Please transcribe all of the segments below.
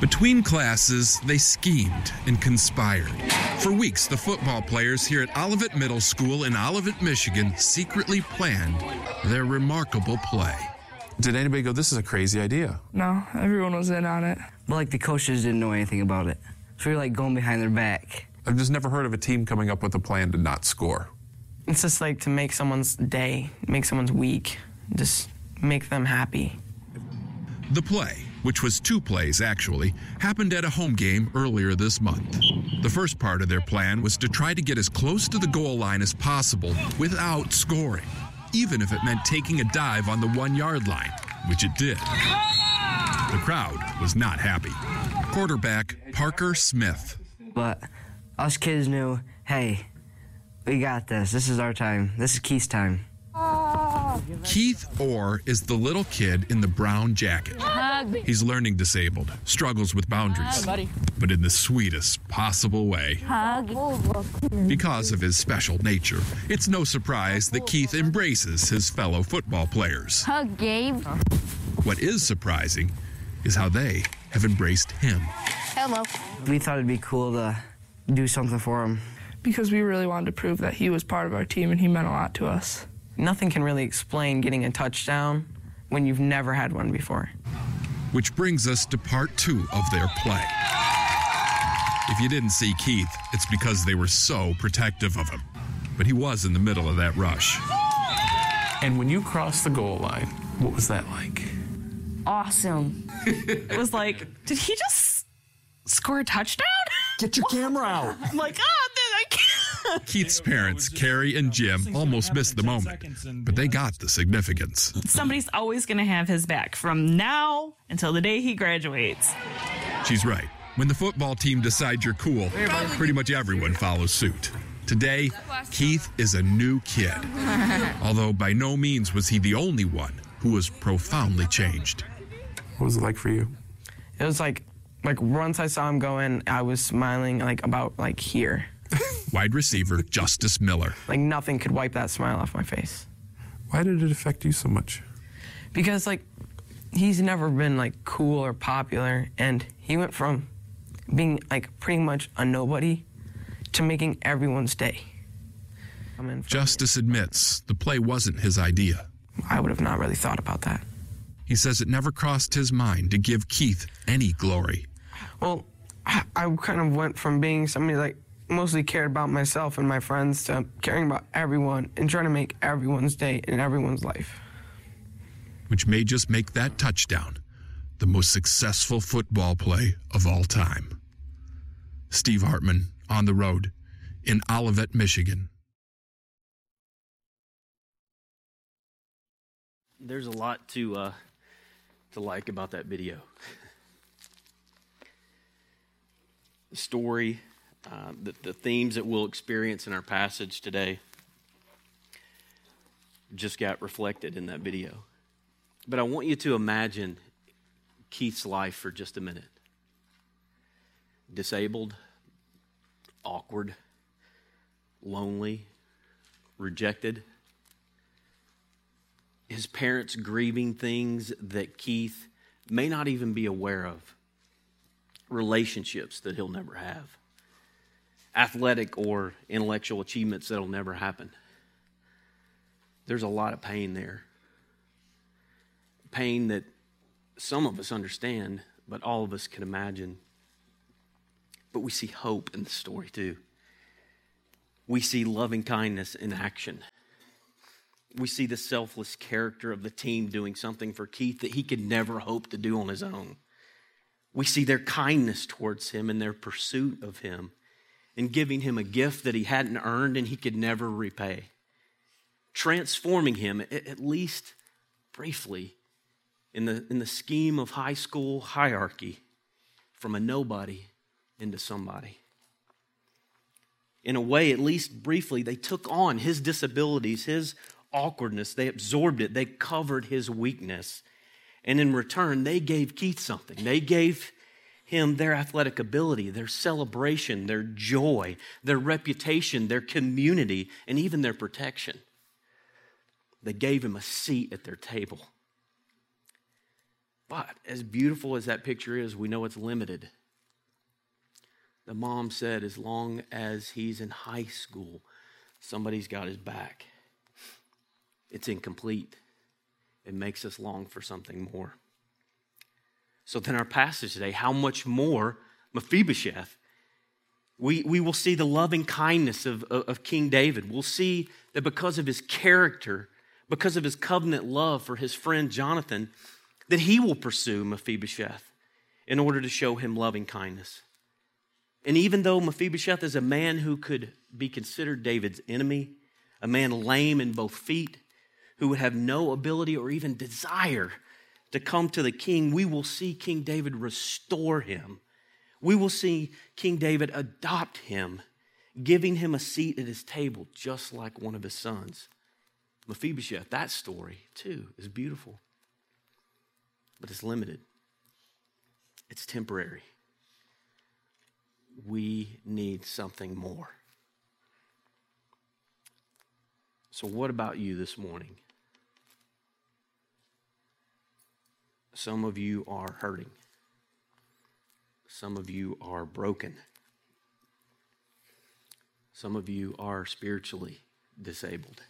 Between classes, they schemed and conspired. For weeks, the football players here at Olivet Middle School in Olivet, Michigan secretly planned their remarkable play. Did anybody go, this is a crazy idea? No, everyone was in on it. But like the coaches didn't know anything about it. So we were like going behind their back. I've just never heard of a team coming up with a plan to not score. It's just like to make someone's day, make someone's week, just make them happy. The play, which was two plays actually, happened at a home game earlier this month. The first part of their plan was to try to get as close to the goal line as possible without scoring, even if it meant taking a dive on the one yard line, which it did. The crowd was not happy. Quarterback Parker Smith. But us kids knew, hey, we got this. This is our time. This is Keith's time. Keith Orr is the little kid in the brown jacket. He's learning disabled, struggles with boundaries, but in the sweetest possible way. Because of his special nature, it's no surprise that Keith embraces his fellow football players. Hug, Gabe. What is surprising is how they have embraced him. Hello. We thought it'd be cool to do something for him. Because we really wanted to prove that he was part of our team and he meant a lot to us. Nothing can really explain getting a touchdown when you've never had one before. Which brings us to part two of their play. If you didn't see Keith, it's because they were so protective of him. But he was in the middle of that rush. And when you crossed the goal line, what was that like? Awesome. It was like, did he just score a touchdown? Get your camera out. I'm like, ah, then I can't. Keith's parents, Carrie and Jim, almost missed the moment, but they got the significance. Somebody's always going to have his back from now until the day he graduates. She's right. When the football team decides you're cool, pretty much everyone follows suit. Today, Keith is a new kid. Although by no means was he the only one who was profoundly changed. What was it like for you? It was like, like once I saw him go in, I was smiling like about like here. Wide receiver Justice Miller. Like nothing could wipe that smile off my face. Why did it affect you so much? Because like he's never been like cool or popular and he went from being like pretty much a nobody to making everyone's day. I mean, Justice admits the play wasn't his idea. I would have not really thought about that. He says it never crossed his mind to give Keith any glory. Well, I I kind of went from being somebody like mostly cared about myself and my friends to caring about everyone and trying to make everyone's day and everyone's life. which may just make that touchdown the most successful football play of all time. Steve Hartman on the road in Olivet, Michigan. There's a lot to uh, to like about that video. the story, uh, the, the themes that we'll experience in our passage today just got reflected in that video. But I want you to imagine Keith's life for just a minute. Disabled, awkward, lonely, rejected. His parents grieving things that Keith may not even be aware of, relationships that he'll never have, athletic or intellectual achievements that'll never happen. There's a lot of pain there. Pain that some of us understand, but all of us can imagine. But we see hope in the story too. We see loving kindness in action. We see the selfless character of the team doing something for Keith that he could never hope to do on his own. We see their kindness towards him and their pursuit of him and giving him a gift that he hadn't earned and he could never repay, transforming him, at least briefly, in the, in the scheme of high school hierarchy from a nobody into somebody. In a way, at least briefly, they took on his disabilities, his awkwardness, they absorbed it, they covered his weakness. And in return, they gave Keith something. They gave him their athletic ability, their celebration, their joy, their reputation, their community, and even their protection. They gave him a seat at their table. But as beautiful as that picture is, we know it's limited. The mom said, as long as he's in high school, somebody's got his back. It's incomplete. It makes us long for something more. So, then our passage today, how much more Mephibosheth? We, we will see the loving kindness of, of, of King David. We'll see that because of his character, because of his covenant love for his friend Jonathan, that he will pursue Mephibosheth in order to show him loving kindness. And even though Mephibosheth is a man who could be considered David's enemy, a man lame in both feet, who would have no ability or even desire to come to the king, we will see King David restore him. We will see King David adopt him, giving him a seat at his table, just like one of his sons. Mephibosheth, that story too is beautiful, but it's limited, it's temporary. We need something more. So, what about you this morning? Some of you are hurting. Some of you are broken. Some of you are spiritually disabled.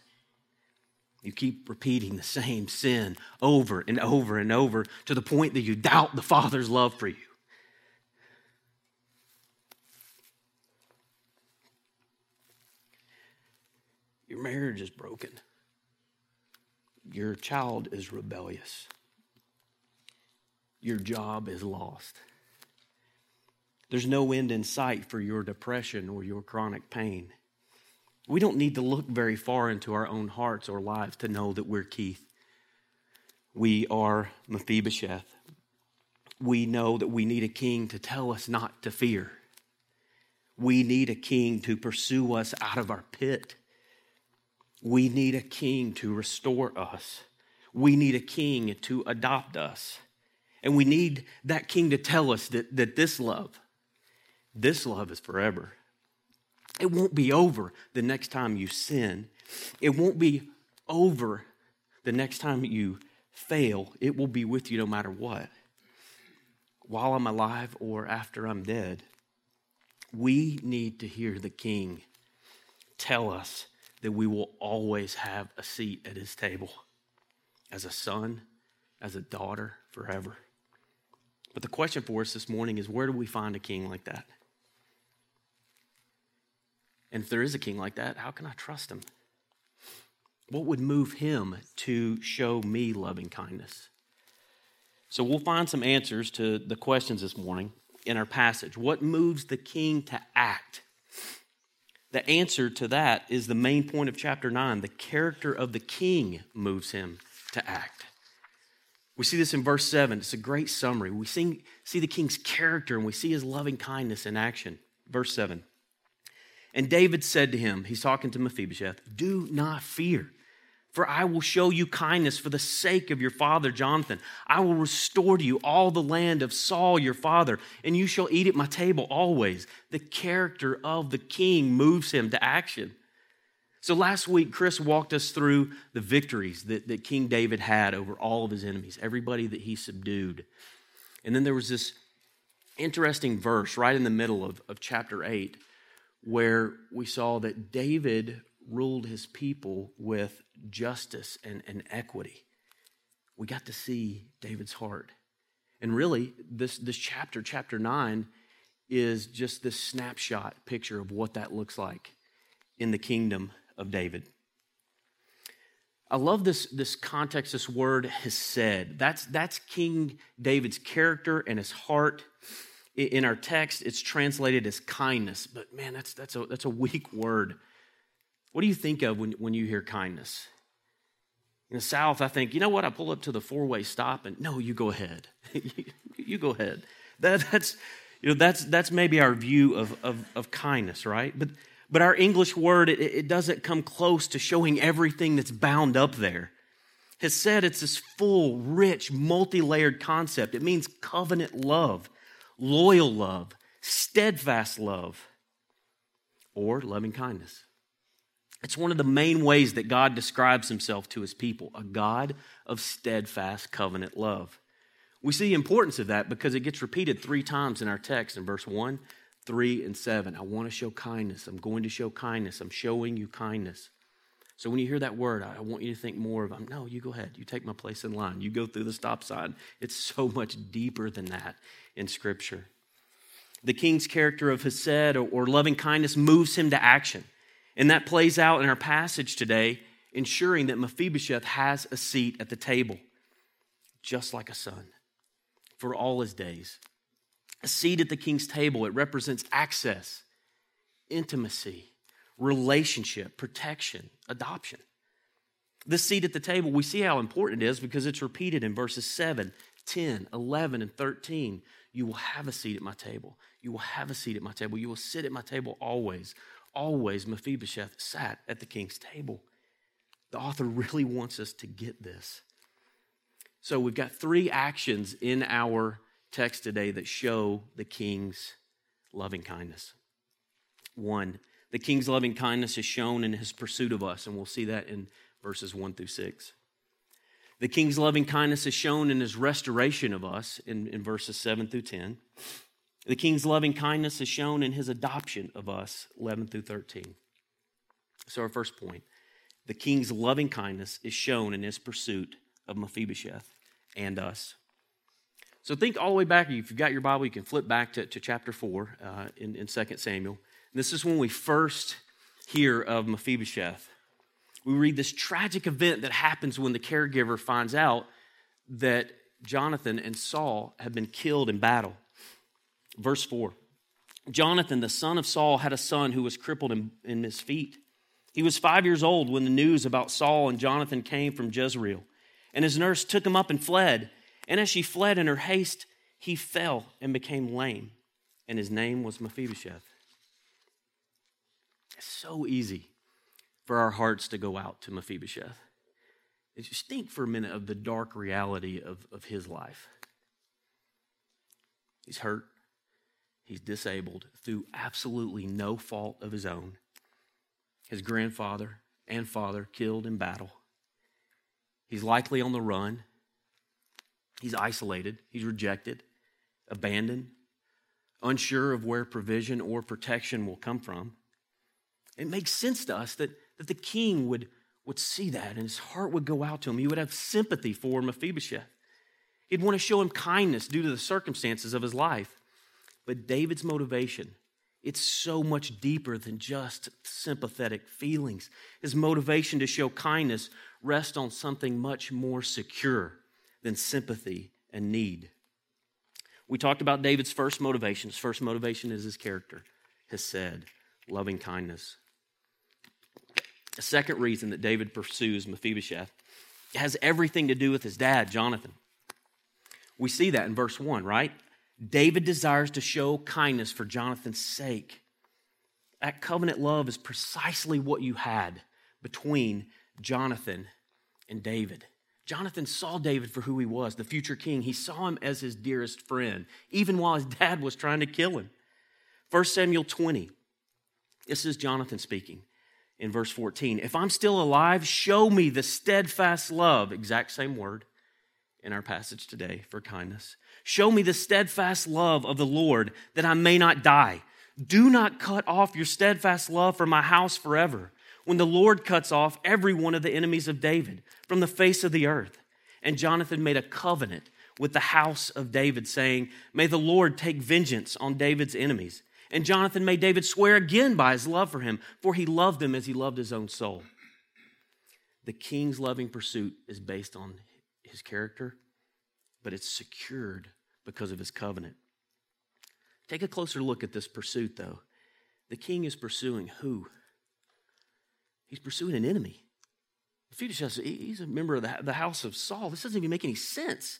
You keep repeating the same sin over and over and over to the point that you doubt the Father's love for you. Your marriage is broken. Your child is rebellious your job is lost. There's no end in sight for your depression or your chronic pain. We don't need to look very far into our own hearts or lives to know that we're Keith. We are Mephibosheth. We know that we need a king to tell us not to fear. We need a king to pursue us out of our pit. We need a king to restore us. We need a king to adopt us. And we need that king to tell us that, that this love, this love is forever. It won't be over the next time you sin. It won't be over the next time you fail. It will be with you no matter what. While I'm alive or after I'm dead, we need to hear the king tell us that we will always have a seat at his table as a son, as a daughter, forever. But the question for us this morning is where do we find a king like that? And if there is a king like that, how can I trust him? What would move him to show me loving kindness? So we'll find some answers to the questions this morning in our passage. What moves the king to act? The answer to that is the main point of chapter 9. The character of the king moves him to act. We see this in verse 7. It's a great summary. We see, see the king's character and we see his loving kindness in action. Verse 7. And David said to him, he's talking to Mephibosheth, Do not fear, for I will show you kindness for the sake of your father Jonathan. I will restore to you all the land of Saul your father, and you shall eat at my table always. The character of the king moves him to action. So last week, Chris walked us through the victories that, that King David had over all of his enemies, everybody that he subdued. And then there was this interesting verse right in the middle of, of chapter 8 where we saw that David ruled his people with justice and, and equity. We got to see David's heart. And really, this, this chapter, chapter 9, is just this snapshot picture of what that looks like in the kingdom of David. I love this, this context, this word hesed. That's, that's King David's character and his heart. In our text, it's translated as kindness, but man, that's, that's, a, that's a weak word. What do you think of when, when you hear kindness? In the South, I think, you know what? I pull up to the four way stop and no, you go ahead. you go ahead. That, that's, you know, that's, that's maybe our view of, of, of kindness, right? But but our English word, it, it doesn't come close to showing everything that's bound up there. Hesed it's this full, rich, multi layered concept. It means covenant love, loyal love, steadfast love, or loving kindness. It's one of the main ways that God describes himself to his people a God of steadfast covenant love. We see the importance of that because it gets repeated three times in our text in verse 1, 3, and 7. I want to show kindness. I'm going to show kindness. I'm showing you kindness. So when you hear that word, I want you to think more of, um, no, you go ahead. You take my place in line. You go through the stop sign. It's so much deeper than that in Scripture. The king's character of Hesed or loving kindness moves him to action. And that plays out in our passage today, ensuring that Mephibosheth has a seat at the table, just like a son, for all his days. A seat at the king's table, it represents access, intimacy, relationship, protection, adoption. This seat at the table, we see how important it is because it's repeated in verses 7, 10, 11, and 13. You will have a seat at my table. You will have a seat at my table. You will sit at my table always. Always, Mephibosheth sat at the king's table. The author really wants us to get this. So we've got three actions in our text today that show the king's loving kindness. One, the king's loving kindness is shown in his pursuit of us, and we'll see that in verses 1 through 6. The king's loving kindness is shown in his restoration of us in, in verses 7 through 10. The king's loving kindness is shown in his adoption of us, 11 through 13. So, our first point the king's loving kindness is shown in his pursuit of Mephibosheth and us. So, think all the way back. If you've got your Bible, you can flip back to, to chapter 4 uh, in, in 2 Samuel. This is when we first hear of Mephibosheth we read this tragic event that happens when the caregiver finds out that Jonathan and Saul have been killed in battle. Verse 4 Jonathan, the son of Saul, had a son who was crippled in, in his feet. He was five years old when the news about Saul and Jonathan came from Jezreel. And his nurse took him up and fled. And as she fled in her haste, he fell and became lame. And his name was Mephibosheth. It's so easy for our hearts to go out to Mephibosheth. And just think for a minute of the dark reality of, of his life. He's hurt, he's disabled through absolutely no fault of his own. His grandfather and father killed in battle. He's likely on the run. He's isolated. He's rejected, abandoned, unsure of where provision or protection will come from. It makes sense to us that that the king would, would see that and his heart would go out to him. He would have sympathy for Mephibosheth. He'd want to show him kindness due to the circumstances of his life. But David's motivation, it's so much deeper than just sympathetic feelings. His motivation to show kindness rests on something much more secure than sympathy and need. We talked about David's first motivation. His first motivation is his character, hesed, loving kindness. A second reason that David pursues Mephibosheth has everything to do with his dad, Jonathan. We see that in verse 1, right? David desires to show kindness for Jonathan's sake. That covenant love is precisely what you had between Jonathan and David. Jonathan saw David for who he was, the future king. He saw him as his dearest friend, even while his dad was trying to kill him. 1 Samuel 20. This is Jonathan speaking in verse 14. If I'm still alive, show me the steadfast love, exact same word in our passage today for kindness. Show me the steadfast love of the Lord that I may not die. Do not cut off your steadfast love from my house forever. When the Lord cuts off every one of the enemies of David from the face of the earth. And Jonathan made a covenant with the house of David, saying, May the Lord take vengeance on David's enemies and Jonathan made David swear again by his love for him, for he loved him as he loved his own soul. The king's loving pursuit is based on his character, but it's secured because of his covenant. Take a closer look at this pursuit, though. The king is pursuing who? He's pursuing an enemy. Mephibosheth, he's a member of the house of Saul. This doesn't even make any sense.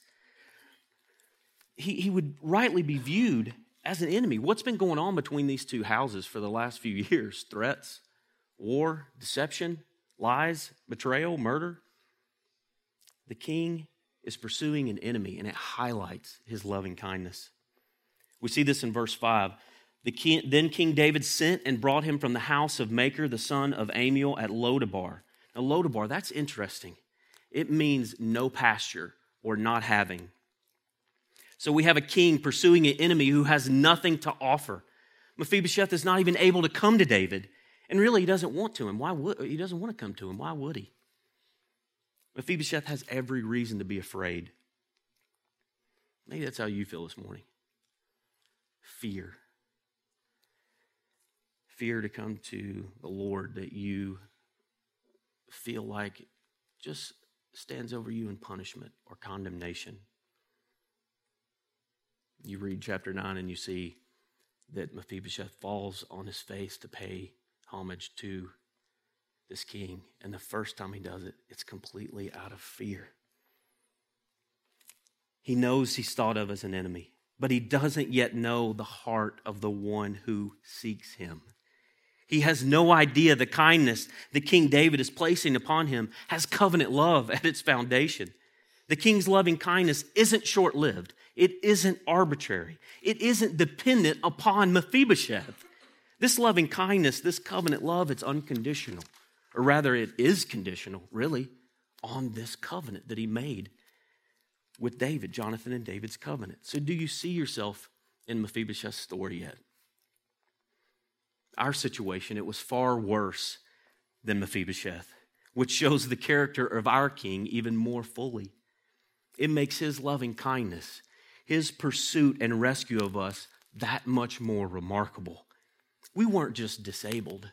He, he would rightly be viewed as an enemy. What's been going on between these two houses for the last few years? Threats, war, deception, lies, betrayal, murder. The king is pursuing an enemy, and it highlights his loving kindness. We see this in verse 5. The king, then King David sent and brought him from the house of Machir, the son of Ammiel, at Lodabar. Now, Lodabar, that's interesting. It means no pasture or not having. So we have a king pursuing an enemy who has nothing to offer. Mephibosheth is not even able to come to David, and really he doesn't want to him. Why would he doesn't want to come to him? Why would he? Mephibosheth has every reason to be afraid. Maybe that's how you feel this morning. Fear. Fear to come to the Lord that you feel like just stands over you in punishment or condemnation. You read chapter 9 and you see that Mephibosheth falls on his face to pay homage to this king. And the first time he does it, it's completely out of fear. He knows he's thought of as an enemy, but he doesn't yet know the heart of the one who seeks him. He has no idea the kindness that King David is placing upon him has covenant love at its foundation. The king's loving kindness isn't short lived, it isn't arbitrary, it isn't dependent upon Mephibosheth. This loving kindness, this covenant love, it's unconditional. Or rather, it is conditional, really, on this covenant that he made with David, Jonathan and David's covenant. So, do you see yourself in Mephibosheth's story yet? Our situation, it was far worse than Mephibosheth, which shows the character of our king even more fully. It makes his loving kindness, his pursuit and rescue of us, that much more remarkable. We weren't just disabled,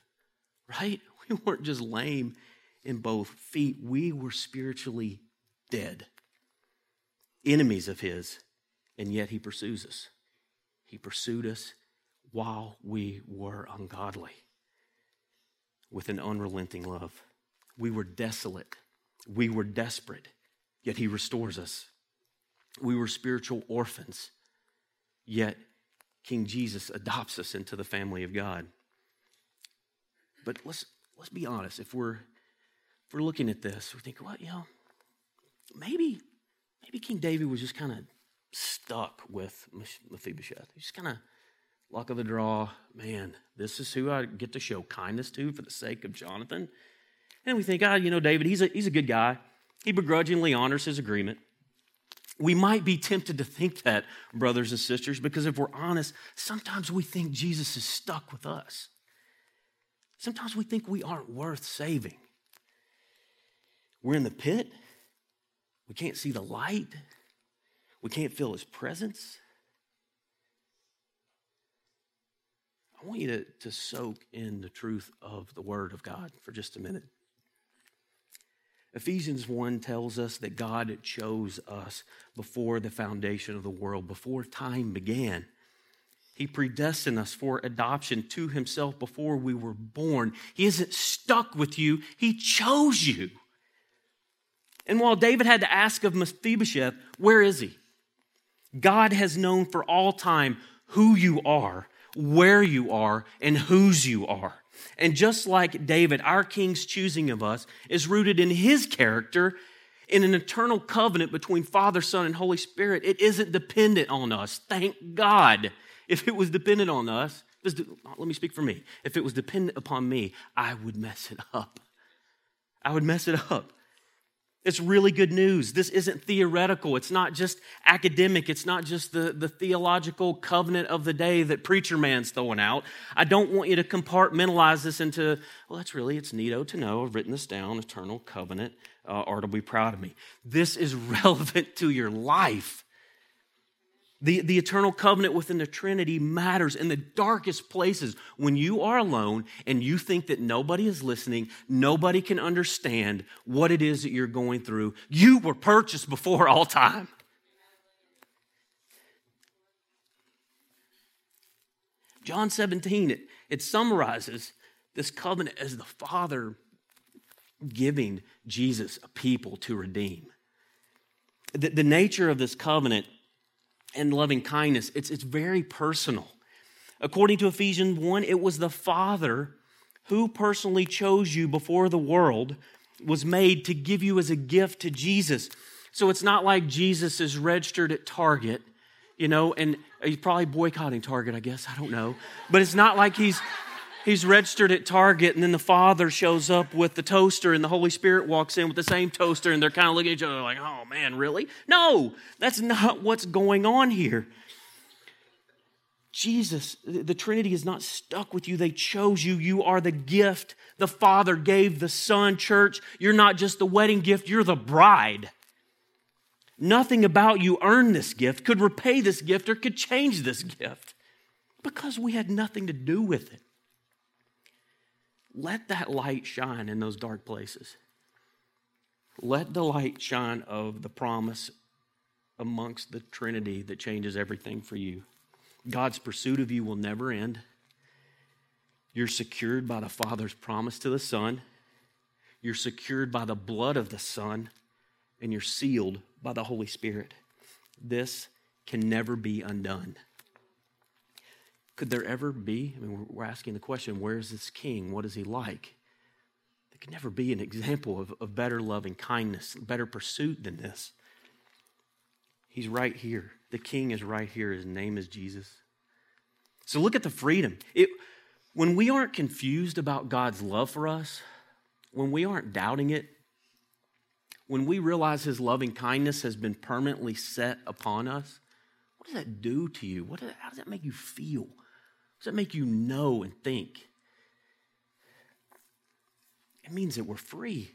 right? We weren't just lame in both feet. We were spiritually dead, enemies of his, and yet he pursues us. He pursued us while we were ungodly with an unrelenting love. We were desolate. We were desperate, yet He restores us. We were spiritual orphans, yet King Jesus adopts us into the family of God. But let's, let's be honest. If we're, if we're looking at this, we think, well, you know, maybe, maybe King David was just kind of stuck with Mephibosheth. He's just kind of luck of the draw, man, this is who I get to show kindness to for the sake of Jonathan. And we think, ah, you know, David, he's a, he's a good guy. He begrudgingly honors his agreement. We might be tempted to think that, brothers and sisters, because if we're honest, sometimes we think Jesus is stuck with us. Sometimes we think we aren't worth saving. We're in the pit. We can't see the light. We can't feel his presence. I want you to, to soak in the truth of the Word of God for just a minute. Ephesians 1 tells us that God chose us before the foundation of the world, before time began. He predestined us for adoption to Himself before we were born. He isn't stuck with you, He chose you. And while David had to ask of Mephibosheth, where is he? God has known for all time who you are where you are and whose you are. And just like David, our king's choosing of us is rooted in his character in an eternal covenant between Father, Son, and Holy Spirit. It isn't dependent on us. Thank God. If it was dependent on us, let me speak for me. If it was dependent upon me, I would mess it up. I would mess it up. It's really good news. This isn't theoretical. It's not just academic. It's not just the, the theological covenant of the day that preacher man's throwing out. I don't want you to compartmentalize this into, well, that's really, it's neato to know. I've written this down, eternal covenant, uh, or to be proud of me. This is relevant to your life. The, the eternal covenant within the Trinity matters in the darkest places. When you are alone and you think that nobody is listening, nobody can understand what it is that you're going through, you were purchased before all time. John 17, it, it summarizes this covenant as the Father giving Jesus a people to redeem. The, the nature of this covenant and loving kindness. It's, it's very personal. According to Ephesians 1, it was the Father who personally chose you before the world was made to give you as a gift to Jesus. So it's not like Jesus is registered at Target, you know, and he's probably boycotting Target, I guess. I don't know. But it's not like he's He's registered at Target, and then the father shows up with the toaster, and the Holy Spirit walks in with the same toaster, and they're kind of looking at each other like, oh man, really? No, that's not what's going on here. Jesus, the Trinity is not stuck with you. They chose you. You are the gift the Father gave the Son. Church, you're not just the wedding gift, you're the bride. Nothing about you earned this gift, could repay this gift, or could change this gift because we had nothing to do with it. Let that light shine in those dark places. Let the light shine of the promise amongst the Trinity that changes everything for you. God's pursuit of you will never end. You're secured by the Father's promise to the Son. You're secured by the blood of the Son, and you're sealed by the Holy Spirit. This can never be undone. Could there ever be? I mean, we're asking the question where is this king? What is he like? There could never be an example of, of better loving kindness, better pursuit than this. He's right here. The king is right here. His name is Jesus. So look at the freedom. It, when we aren't confused about God's love for us, when we aren't doubting it, when we realize his loving kindness has been permanently set upon us, what does that do to you? What, how does that make you feel? Does that make you know and think? It means that we're free.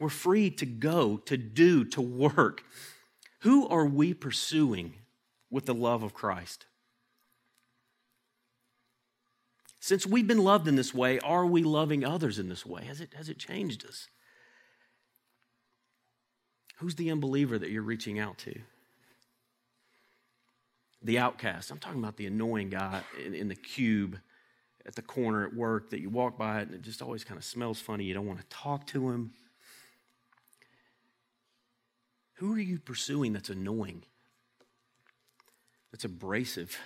We're free to go, to do, to work. Who are we pursuing with the love of Christ? Since we've been loved in this way, are we loving others in this way? Has it, has it changed us? Who's the unbeliever that you're reaching out to? The outcast. I'm talking about the annoying guy in, in the cube at the corner at work that you walk by it and it just always kind of smells funny. You don't want to talk to him. Who are you pursuing that's annoying? That's abrasive?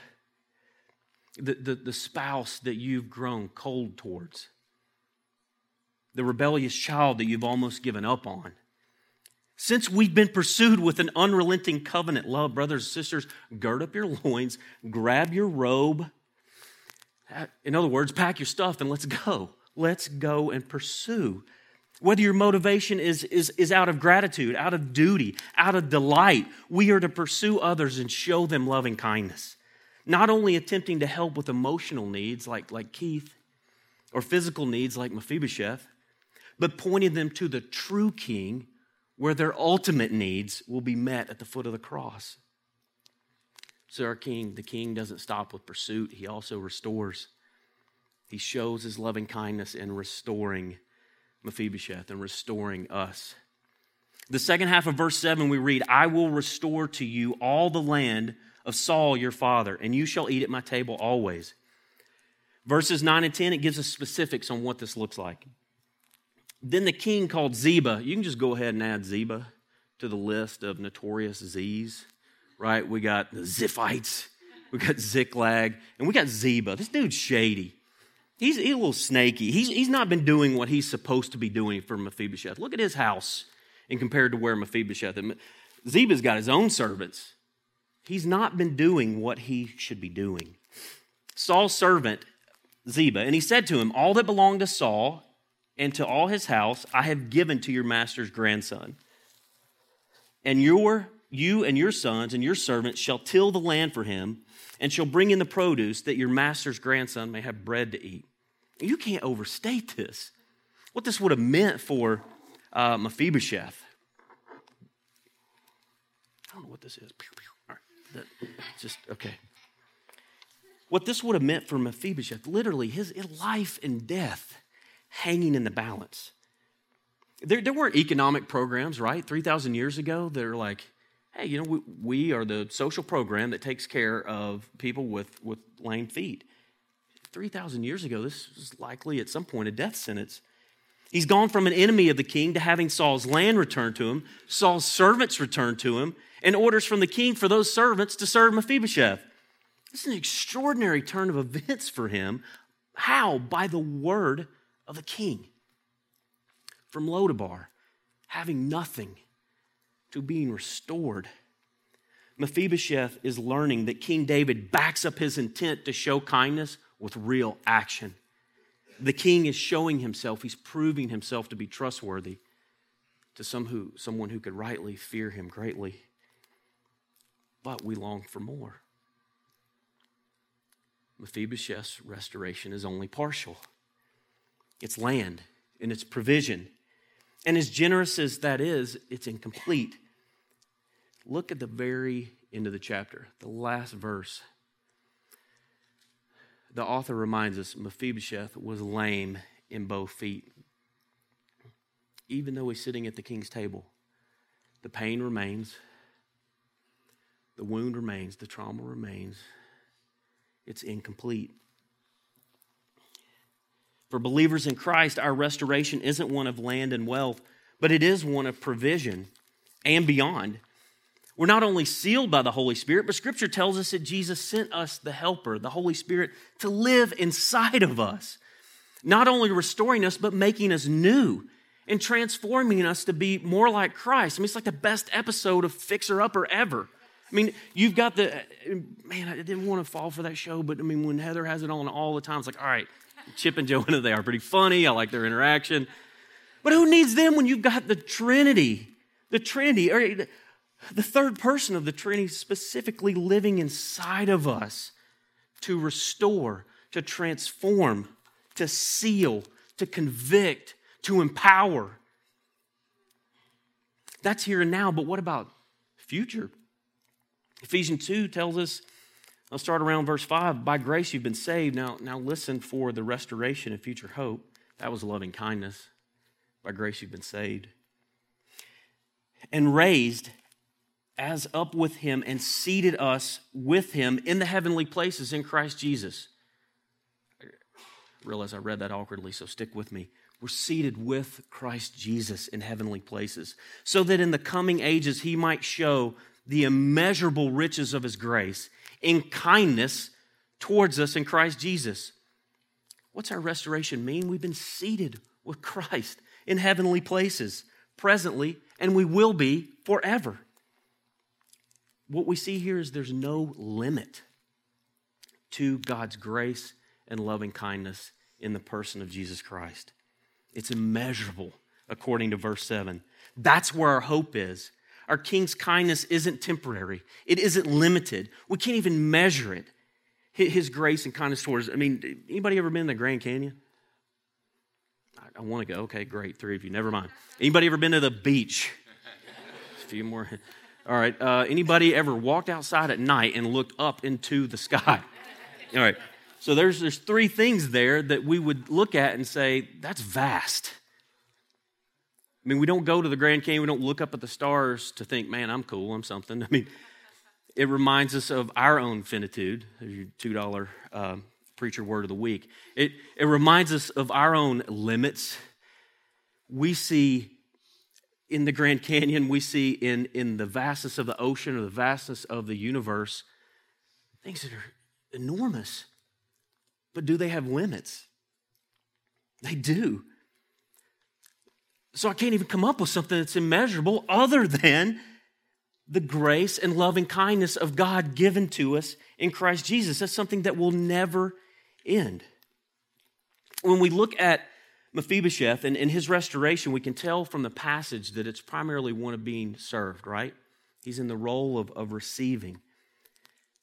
The, the, the spouse that you've grown cold towards? The rebellious child that you've almost given up on? Since we've been pursued with an unrelenting covenant love, brothers and sisters, gird up your loins, grab your robe. In other words, pack your stuff and let's go. Let's go and pursue. Whether your motivation is, is, is out of gratitude, out of duty, out of delight, we are to pursue others and show them loving kindness. Not only attempting to help with emotional needs like, like Keith or physical needs like Mephibosheth, but pointing them to the true king where their ultimate needs will be met at the foot of the cross. So, our king, the king doesn't stop with pursuit, he also restores. He shows his loving kindness in restoring Mephibosheth and restoring us. The second half of verse 7, we read, I will restore to you all the land of Saul your father, and you shall eat at my table always. Verses 9 and 10, it gives us specifics on what this looks like. Then the king called Ziba. You can just go ahead and add Ziba to the list of notorious Z's, right? We got the Ziphites, we got Ziklag, and we got Ziba. This dude's shady. He's, he's a little snaky. He's, he's not been doing what he's supposed to be doing for Mephibosheth. Look at his house and compared to where Mephibosheth. Ziba's got his own servants. He's not been doing what he should be doing. Saul's servant, Ziba, and he said to him, All that belonged to Saul and to all his house I have given to your master's grandson. And your you and your sons and your servants shall till the land for him, and shall bring in the produce that your master's grandson may have bread to eat. You can't overstate this. What this would have meant for uh, Mephibosheth. I don't know what this is. All right, just okay. What this would have meant for Mephibosheth, literally his life and death hanging in the balance. There, there weren't economic programs, right? 3,000 years ago, they're like, hey, you know, we, we, are the social program that takes care of people with, with lame feet. 3,000 years ago, this was likely at some point a death sentence. He's gone from an enemy of the king to having Saul's land returned to him, Saul's servants returned to him, and orders from the king for those servants to serve Mephibosheth. This is an extraordinary turn of events for him. How? By the word of the king. From Lodabar, having nothing, to being restored. Mephibosheth is learning that King David backs up his intent to show kindness with real action. The king is showing himself, he's proving himself to be trustworthy to some who, someone who could rightly fear him greatly. But we long for more. Mephibosheth's restoration is only partial. It's land and it's provision. And as generous as that is, it's incomplete. Look at the very end of the chapter, the last verse. The author reminds us Mephibosheth was lame in both feet. Even though he's sitting at the king's table, the pain remains, the wound remains, the trauma remains. It's incomplete. For believers in Christ, our restoration isn't one of land and wealth, but it is one of provision and beyond. We're not only sealed by the Holy Spirit, but Scripture tells us that Jesus sent us the Helper, the Holy Spirit, to live inside of us, not only restoring us, but making us new and transforming us to be more like Christ. I mean, it's like the best episode of Fixer Upper ever. I mean, you've got the, man, I didn't want to fall for that show, but I mean, when Heather has it on all the time, it's like, all right, Chip and Joanna, they are pretty funny. I like their interaction. But who needs them when you've got the Trinity? The Trinity, or the third person of the Trinity specifically living inside of us to restore, to transform, to seal, to convict, to empower. That's here and now, but what about future? Ephesians 2 tells us I'll start around verse 5. By grace you've been saved. Now, now listen for the restoration of future hope. That was loving kindness. By grace you've been saved. And raised as up with him and seated us with him in the heavenly places in Christ Jesus. I realize I read that awkwardly, so stick with me. We're seated with Christ Jesus in heavenly places, so that in the coming ages he might show the immeasurable riches of his grace in kindness towards us in Christ Jesus. What's our restoration mean? We've been seated with Christ in heavenly places presently, and we will be forever. What we see here is there's no limit to God's grace and loving kindness in the person of Jesus Christ. It's immeasurable, according to verse 7. That's where our hope is. Our King's kindness isn't temporary, it isn't limited. We can't even measure it. His grace and kindness towards, I mean, anybody ever been in the Grand Canyon? I, I want to go. Okay, great. Three of you. Never mind. Anybody ever been to the beach? A few more. All right. Uh, anybody ever walked outside at night and looked up into the sky? All right. So there's there's three things there that we would look at and say that's vast. I mean, we don't go to the Grand Canyon, we don't look up at the stars to think, man, I'm cool, I'm something. I mean, it reminds us of our own finitude. Your $2 uh, preacher word of the week. It, it reminds us of our own limits. We see in the Grand Canyon, we see in, in the vastness of the ocean or the vastness of the universe things that are enormous. But do they have limits? They do. So I can't even come up with something that's immeasurable other than the grace and loving kindness of God given to us in Christ Jesus. That's something that will never end. When we look at Mephibosheth and, and his restoration, we can tell from the passage that it's primarily one of being served, right? He's in the role of, of receiving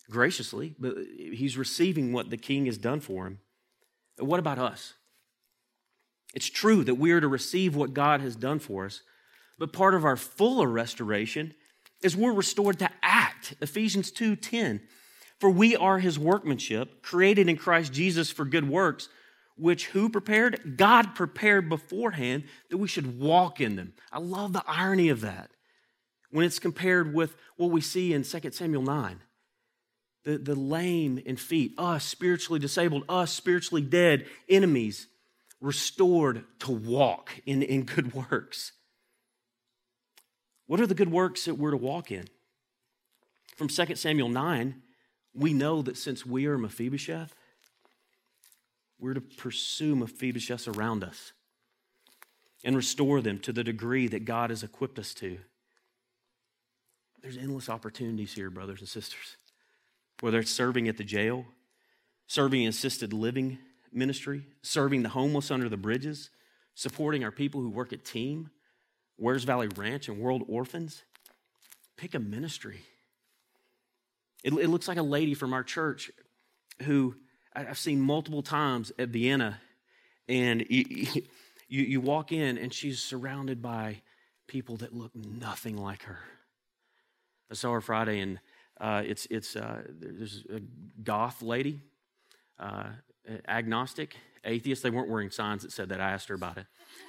graciously, but he's receiving what the king has done for him. What about us? It's true that we are to receive what God has done for us, but part of our fuller restoration is we're restored to act. Ephesians 2:10. For we are his workmanship, created in Christ Jesus for good works, which who prepared? God prepared beforehand that we should walk in them. I love the irony of that when it's compared with what we see in 2 Samuel 9. The, the lame in feet, us spiritually disabled, us spiritually dead, enemies restored to walk in, in good works. What are the good works that we're to walk in? From 2 Samuel 9, we know that since we are Mephibosheth, we're to pursue Mephibosheths around us and restore them to the degree that God has equipped us to. There's endless opportunities here, brothers and sisters. Whether it's serving at the jail, serving in assisted living ministry, serving the homeless under the bridges, supporting our people who work at Team, Wears Valley Ranch, and World Orphans. Pick a ministry. It, it looks like a lady from our church who I've seen multiple times at Vienna, and you, you, you walk in and she's surrounded by people that look nothing like her. I saw her Friday, and uh, it's it's uh, there's a goth lady, uh, agnostic, atheist. They weren't wearing signs that said that. I asked her about it.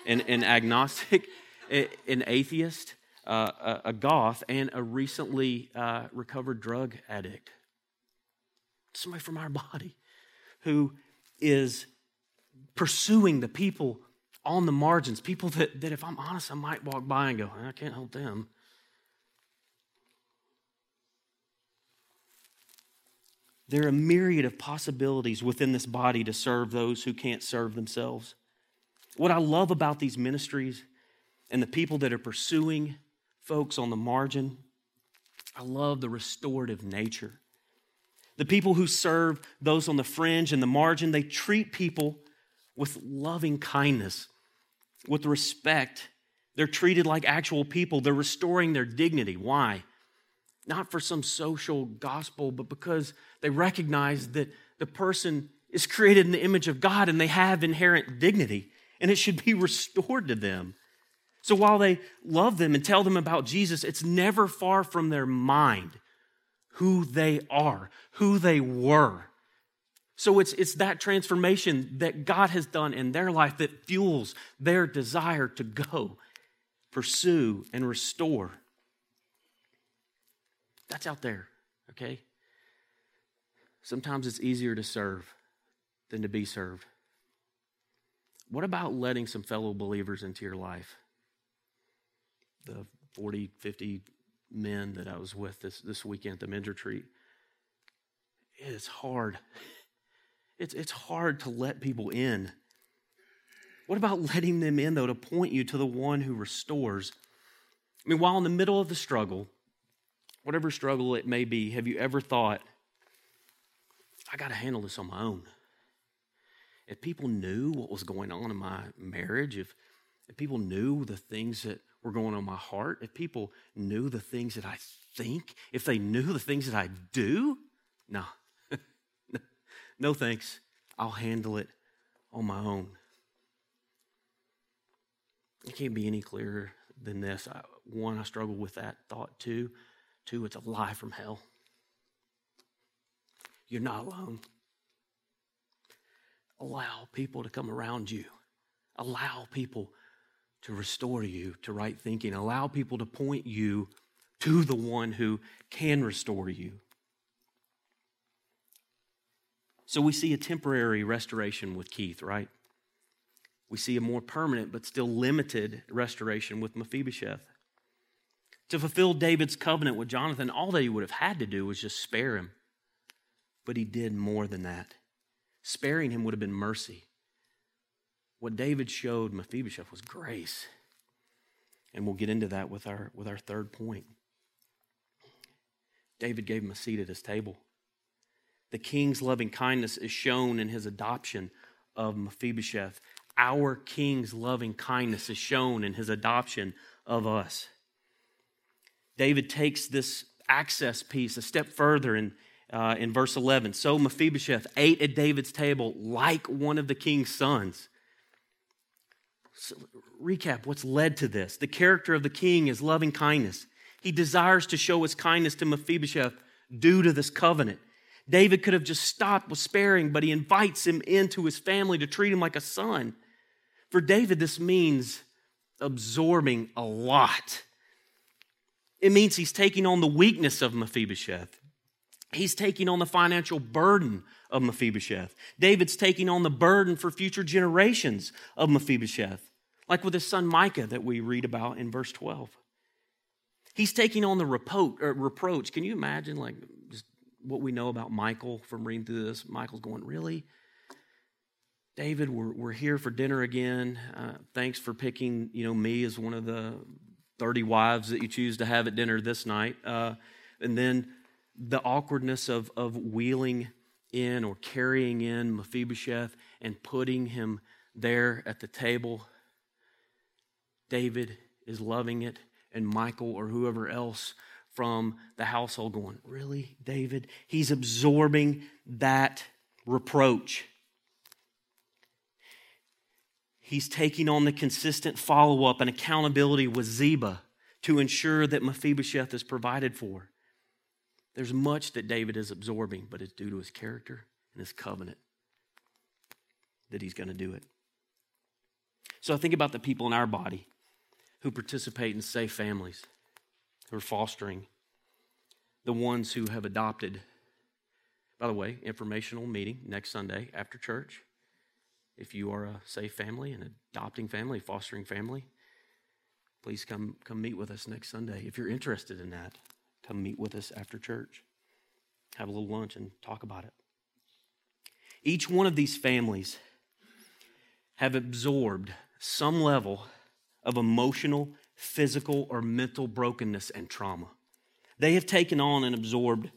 And an agnostic, an atheist, uh, a, a, goth, and a recently uh, recovered drug addict. Somebody from our body who is pursuing the people on the margins, people that, that if I'm honest, I might walk by and go, I can't help them. There are a myriad of possibilities within this body to serve those who can't serve themselves. What I love about these ministries and the people that are pursuing folks on the margin, I love the restorative nature. The people who serve those on the fringe and the margin, they treat people with loving kindness, with respect. They're treated like actual people. They're restoring their dignity. Why? Not for some social gospel, but because they recognize that the person is created in the image of God and they have inherent dignity, and it should be restored to them. So while they love them and tell them about Jesus, it's never far from their mind who they are, who they were. So it's, it's that transformation that God has done in their life that fuels their desire to go, pursue, and restore. That's out there, okay? Sometimes it's easier to serve than to be served. What about letting some fellow believers into your life? The 40, 50 men that I was with this, this weekend at the men's retreat. It's hard. It's, it's hard to let people in. What about letting them in, though, to point you to the one who restores? I mean, while in the middle of the struggle, whatever struggle it may be, have you ever thought, I got to handle this on my own? If people knew what was going on in my marriage, if, if people knew the things that were going on in my heart, if people knew the things that I think, if they knew the things that I do, no. no thanks. I'll handle it on my own. It can't be any clearer than this. I, one, I struggle with that thought. Two, two, it's a lie from hell. You're not alone. Allow people to come around you. Allow people to restore you to right thinking. Allow people to point you to the one who can restore you. So we see a temporary restoration with Keith, right? We see a more permanent but still limited restoration with Mephibosheth. To fulfill David's covenant with Jonathan, all that he would have had to do was just spare him. But he did more than that. Sparing him would have been mercy. What David showed Mephibosheth was grace. And we'll get into that with our, with our third point. David gave him a seat at his table. The king's loving kindness is shown in his adoption of Mephibosheth. Our king's loving kindness is shown in his adoption of us. David takes this access piece a step further in, uh, in verse 11. So Mephibosheth ate at David's table like one of the king's sons. So, recap what's led to this. The character of the king is loving kindness. He desires to show his kindness to Mephibosheth due to this covenant. David could have just stopped with sparing, but he invites him into his family to treat him like a son. For David, this means absorbing a lot. It means he's taking on the weakness of Mephibosheth. He's taking on the financial burden of Mephibosheth. David's taking on the burden for future generations of Mephibosheth, like with his son Micah that we read about in verse 12. He's taking on the repro- reproach. Can you imagine, like, just what we know about Michal from reading through this? Michal's going, Really? David, we're, we're here for dinner again. Uh, thanks for picking, you know, me as one of the 30 wives that you choose to have at dinner this night. Uh, and then the awkwardness of, of wheeling in or carrying in Mephibosheth and putting him there at the table. David is loving it, and Michal or whoever else from the household going, Really, David? He's absorbing that reproach. He's taking on the consistent follow up and accountability with Ziba to ensure that Mephibosheth is provided for. There's much that David is absorbing, but it's due to his character and his covenant that he's going to do it. So I think about the people in our body who participate in safe families, who are fostering, the ones who have adopted. By the way, informational meeting next Sunday after church. If you are a safe family, an adopting family, fostering family, please come, come meet with us next Sunday. If you're interested in that, come meet with us after church. Have a little lunch and talk about it. Each one of these families have absorbed some level of emotional, physical, or mental brokenness and trauma. They have taken on and absorbed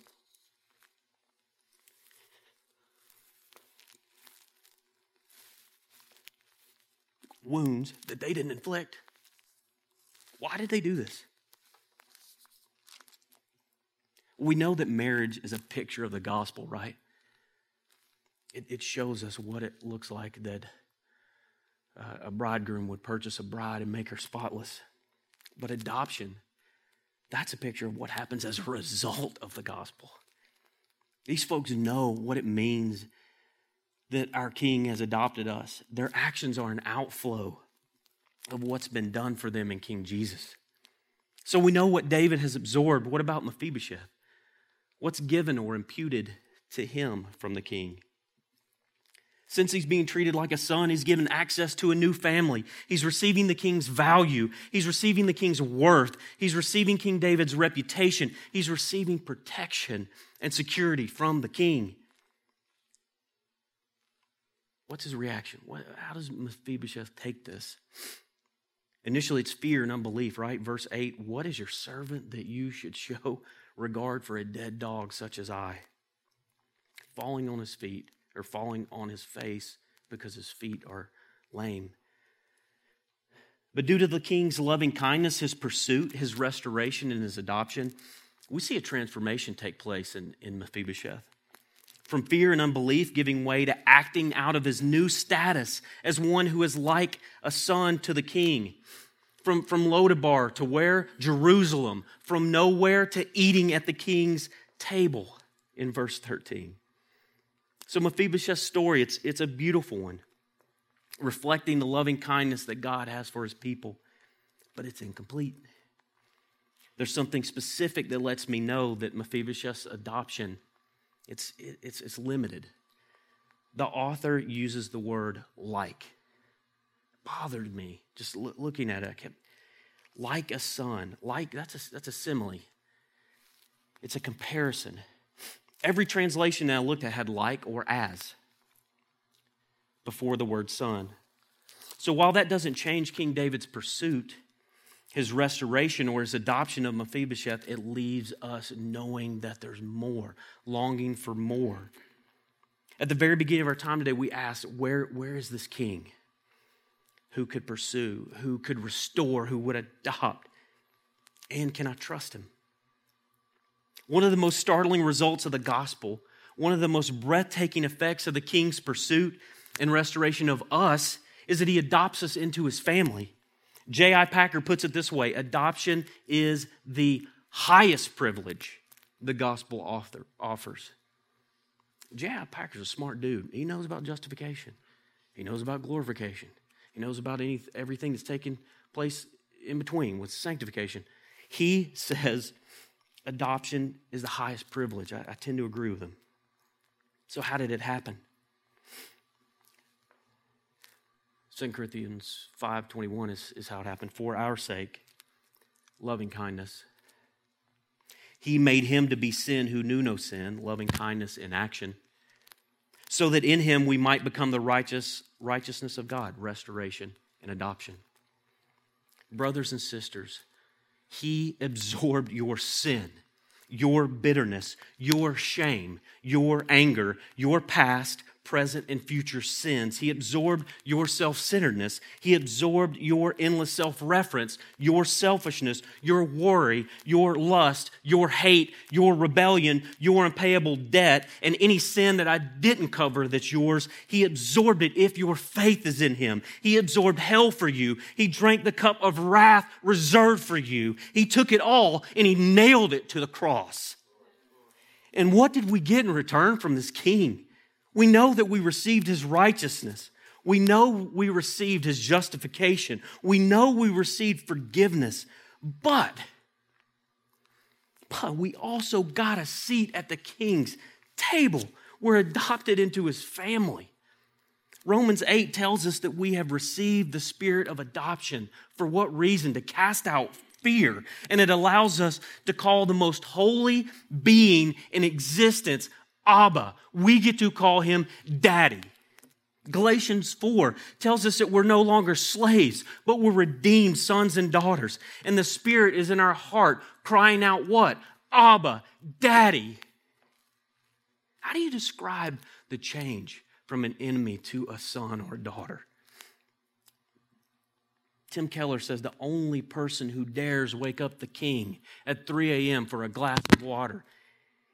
wounds that they didn't inflict. Why did they do this? We know that marriage is a picture of the gospel, right? It, it shows us what it looks like that uh, a bridegroom would purchase a bride and make her spotless. But adoption, that's a picture of what happens as a result of the gospel. These folks know what it means that our king has adopted us. Their actions are an outflow of what's been done for them in King Jesus. So we know what David has absorbed. What about Mephibosheth? What's given or imputed to him from the king? Since he's being treated like a son, he's given access to a new family. He's receiving the king's value. He's receiving the king's worth. He's receiving King David's reputation. He's receiving protection and security from the king. What's his reaction? What, how does Mephibosheth take this? Initially, it's fear and unbelief, right? Verse 8 What is your servant that you should show regard for a dead dog such as I? Falling on his feet or falling on his face because his feet are lame. But due to the king's loving kindness, his pursuit, his restoration, and his adoption, we see a transformation take place in, in Mephibosheth. From fear and unbelief, giving way to acting out of his new status as one who is like a son to the king. From, from Lodebar to where? Jerusalem. From nowhere to eating at the king's table in verse 13. So Mephibosheth's story, it's, it's a beautiful one, reflecting the loving kindness that God has for his people, but it's incomplete. There's something specific that lets me know that Mephibosheth's adoption, it's, it's, it's limited. The author uses the word like. Bothered me just looking at it. I kept, like a son, like, that's a, that's a simile. It's a comparison. Every translation that I looked at had like or as before the word son. So while that doesn't change King David's pursuit, his restoration or his adoption of Mephibosheth, it leaves us knowing that there's more, longing for more. At the very beginning of our time today, we asked, where, where is this king who could pursue, who could restore, who would adopt? And can I trust him? One of the most startling results of the gospel, one of the most breathtaking effects of the king's pursuit and restoration of us is that he adopts us into his family. J.I. Packer puts it this way adoption is the highest privilege the gospel author offers. J.I. Packer's a smart dude. He knows about justification, he knows about glorification, he knows about any, everything that's taking place in between with sanctification. He says adoption is the highest privilege. I, I tend to agree with him. So, how did it happen? 2 Corinthians 5.21 is, is how it happened. For our sake, loving kindness. He made him to be sin who knew no sin, loving kindness in action, so that in him we might become the righteous righteousness of God, restoration and adoption. Brothers and sisters, he absorbed your sin. your bitterness, your shame, your anger, your past, present, and future sins. He absorbed your self centeredness. He absorbed your endless self reference, your selfishness, your worry, your lust, your hate, your rebellion, your unpayable debt, and any sin that I didn't cover that's yours. He absorbed it if your faith is in Him. He absorbed hell for you. He drank the cup of wrath reserved for you. He took it all and He nailed it to the cross. And what did we get in return from this king? We know that we received his righteousness. We know we received his justification. We know we received forgiveness. But, but we also got a seat at the king's table. We're adopted into his family. Romans 8 tells us that we have received the spirit of adoption. For what reason? To cast out fear. And it allows us to call the most holy being in existence Abba. We get to call him Daddy. Galatians 4 tells us that we're no longer slaves, but we're redeemed sons and daughters. And the Spirit is in our heart crying out, What? Abba, Daddy. How do you describe the change from an enemy to a son or a daughter? Tim Keller says the only person who dares wake up the king at 3 a.m. for a glass of water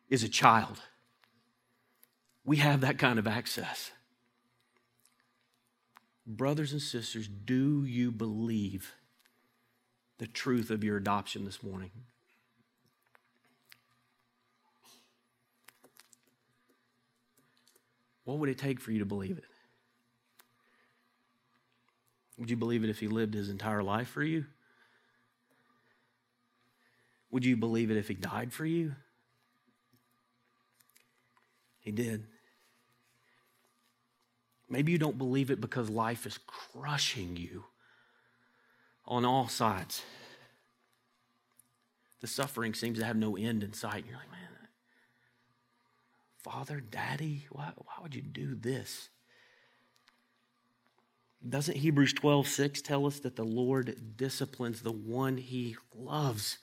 is a child. We have that kind of access. Brothers and sisters, do you believe the truth of your adoption this morning? What would it take for you to believe it? Would you believe it if he lived his entire life for you? Would you believe it if he died for you? He did. Maybe you don't believe it because life is crushing you on all sides. The suffering seems to have no end in sight. And you're like, man, Father, Daddy, why, why would you do this? Doesn't Hebrews 12, 6 tell us that the Lord disciplines the one he loves?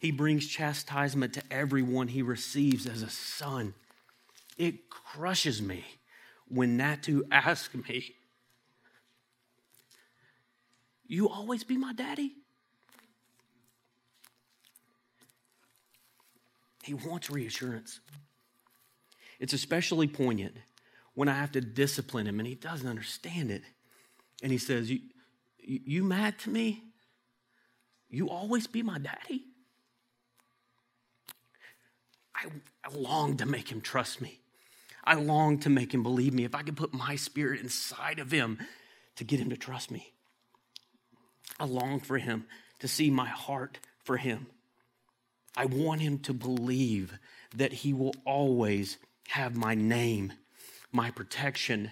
He brings chastisement to everyone he receives as a son. It crushes me when Natu asks me, You always be my daddy? He wants reassurance. It's especially poignant when I have to discipline him and he doesn't understand it. And he says, You, you mad to me? You always be my daddy? I, I long to make him trust me. I long to make him believe me. If I could put my spirit inside of him to get him to trust me, I long for him to see my heart for him. I want him to believe that he will always have my name, my protection,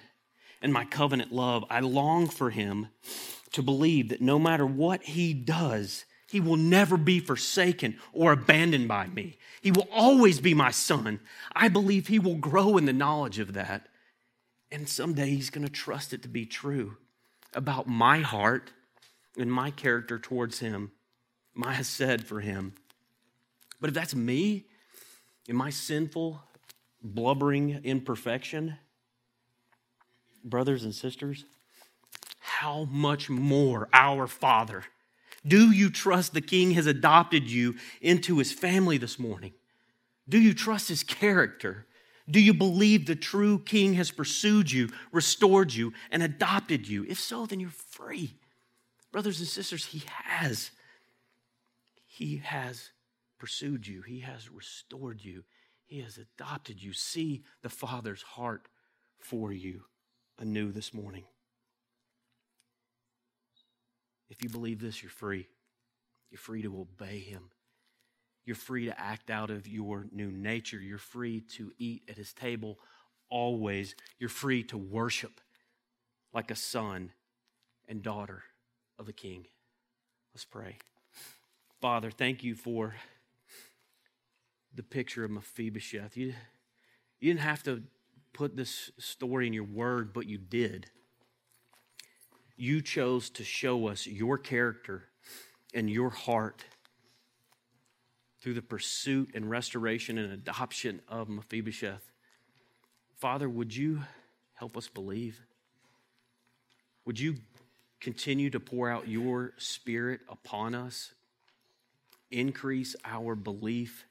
and my covenant love. I long for him to believe that no matter what he does, he will never be forsaken or abandoned by me. He will always be my son. I believe he will grow in the knowledge of that. And someday he's going to trust it to be true about my heart and my character towards him, my hesed for him. But if that's me in my sinful, blubbering imperfection, brothers and sisters, how much more our Father do you trust the King has adopted you into his family this morning? Do you trust his character? Do you believe the true King has pursued you, restored you, and adopted you? If so, then you're free. Brothers and sisters, he has. He has pursued you, he has restored you, he has adopted you. See the Father's heart for you anew this morning. If you believe this, you're free. You're free to obey Him. You're free to act out of your new nature. You're free to eat at His table always. You're free to worship like a son and daughter of the King. Let's pray. Father, thank you for the picture of Mephibosheth. You, you didn't have to put this story in your word, but you did you chose to show us your character and your heart through the pursuit and restoration and adoption of Mephibosheth. Father, would you help us believe? Would you continue to pour out your spirit upon us? Increase our belief,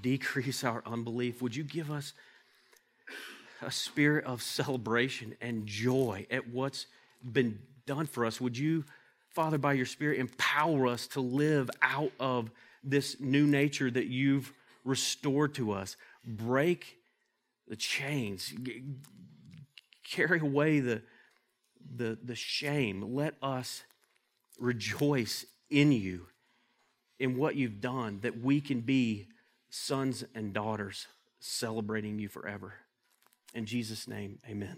decrease our unbelief. Would you give us a spirit of celebration and joy at what's been done for us? Would you, Father, by your Spirit, empower us to live out of this new nature that you've restored to us? Break the chains, carry away the, the, the shame. Let us rejoice in you, in what you've done, that we can be sons and daughters celebrating you forever. In Jesus' name, amen.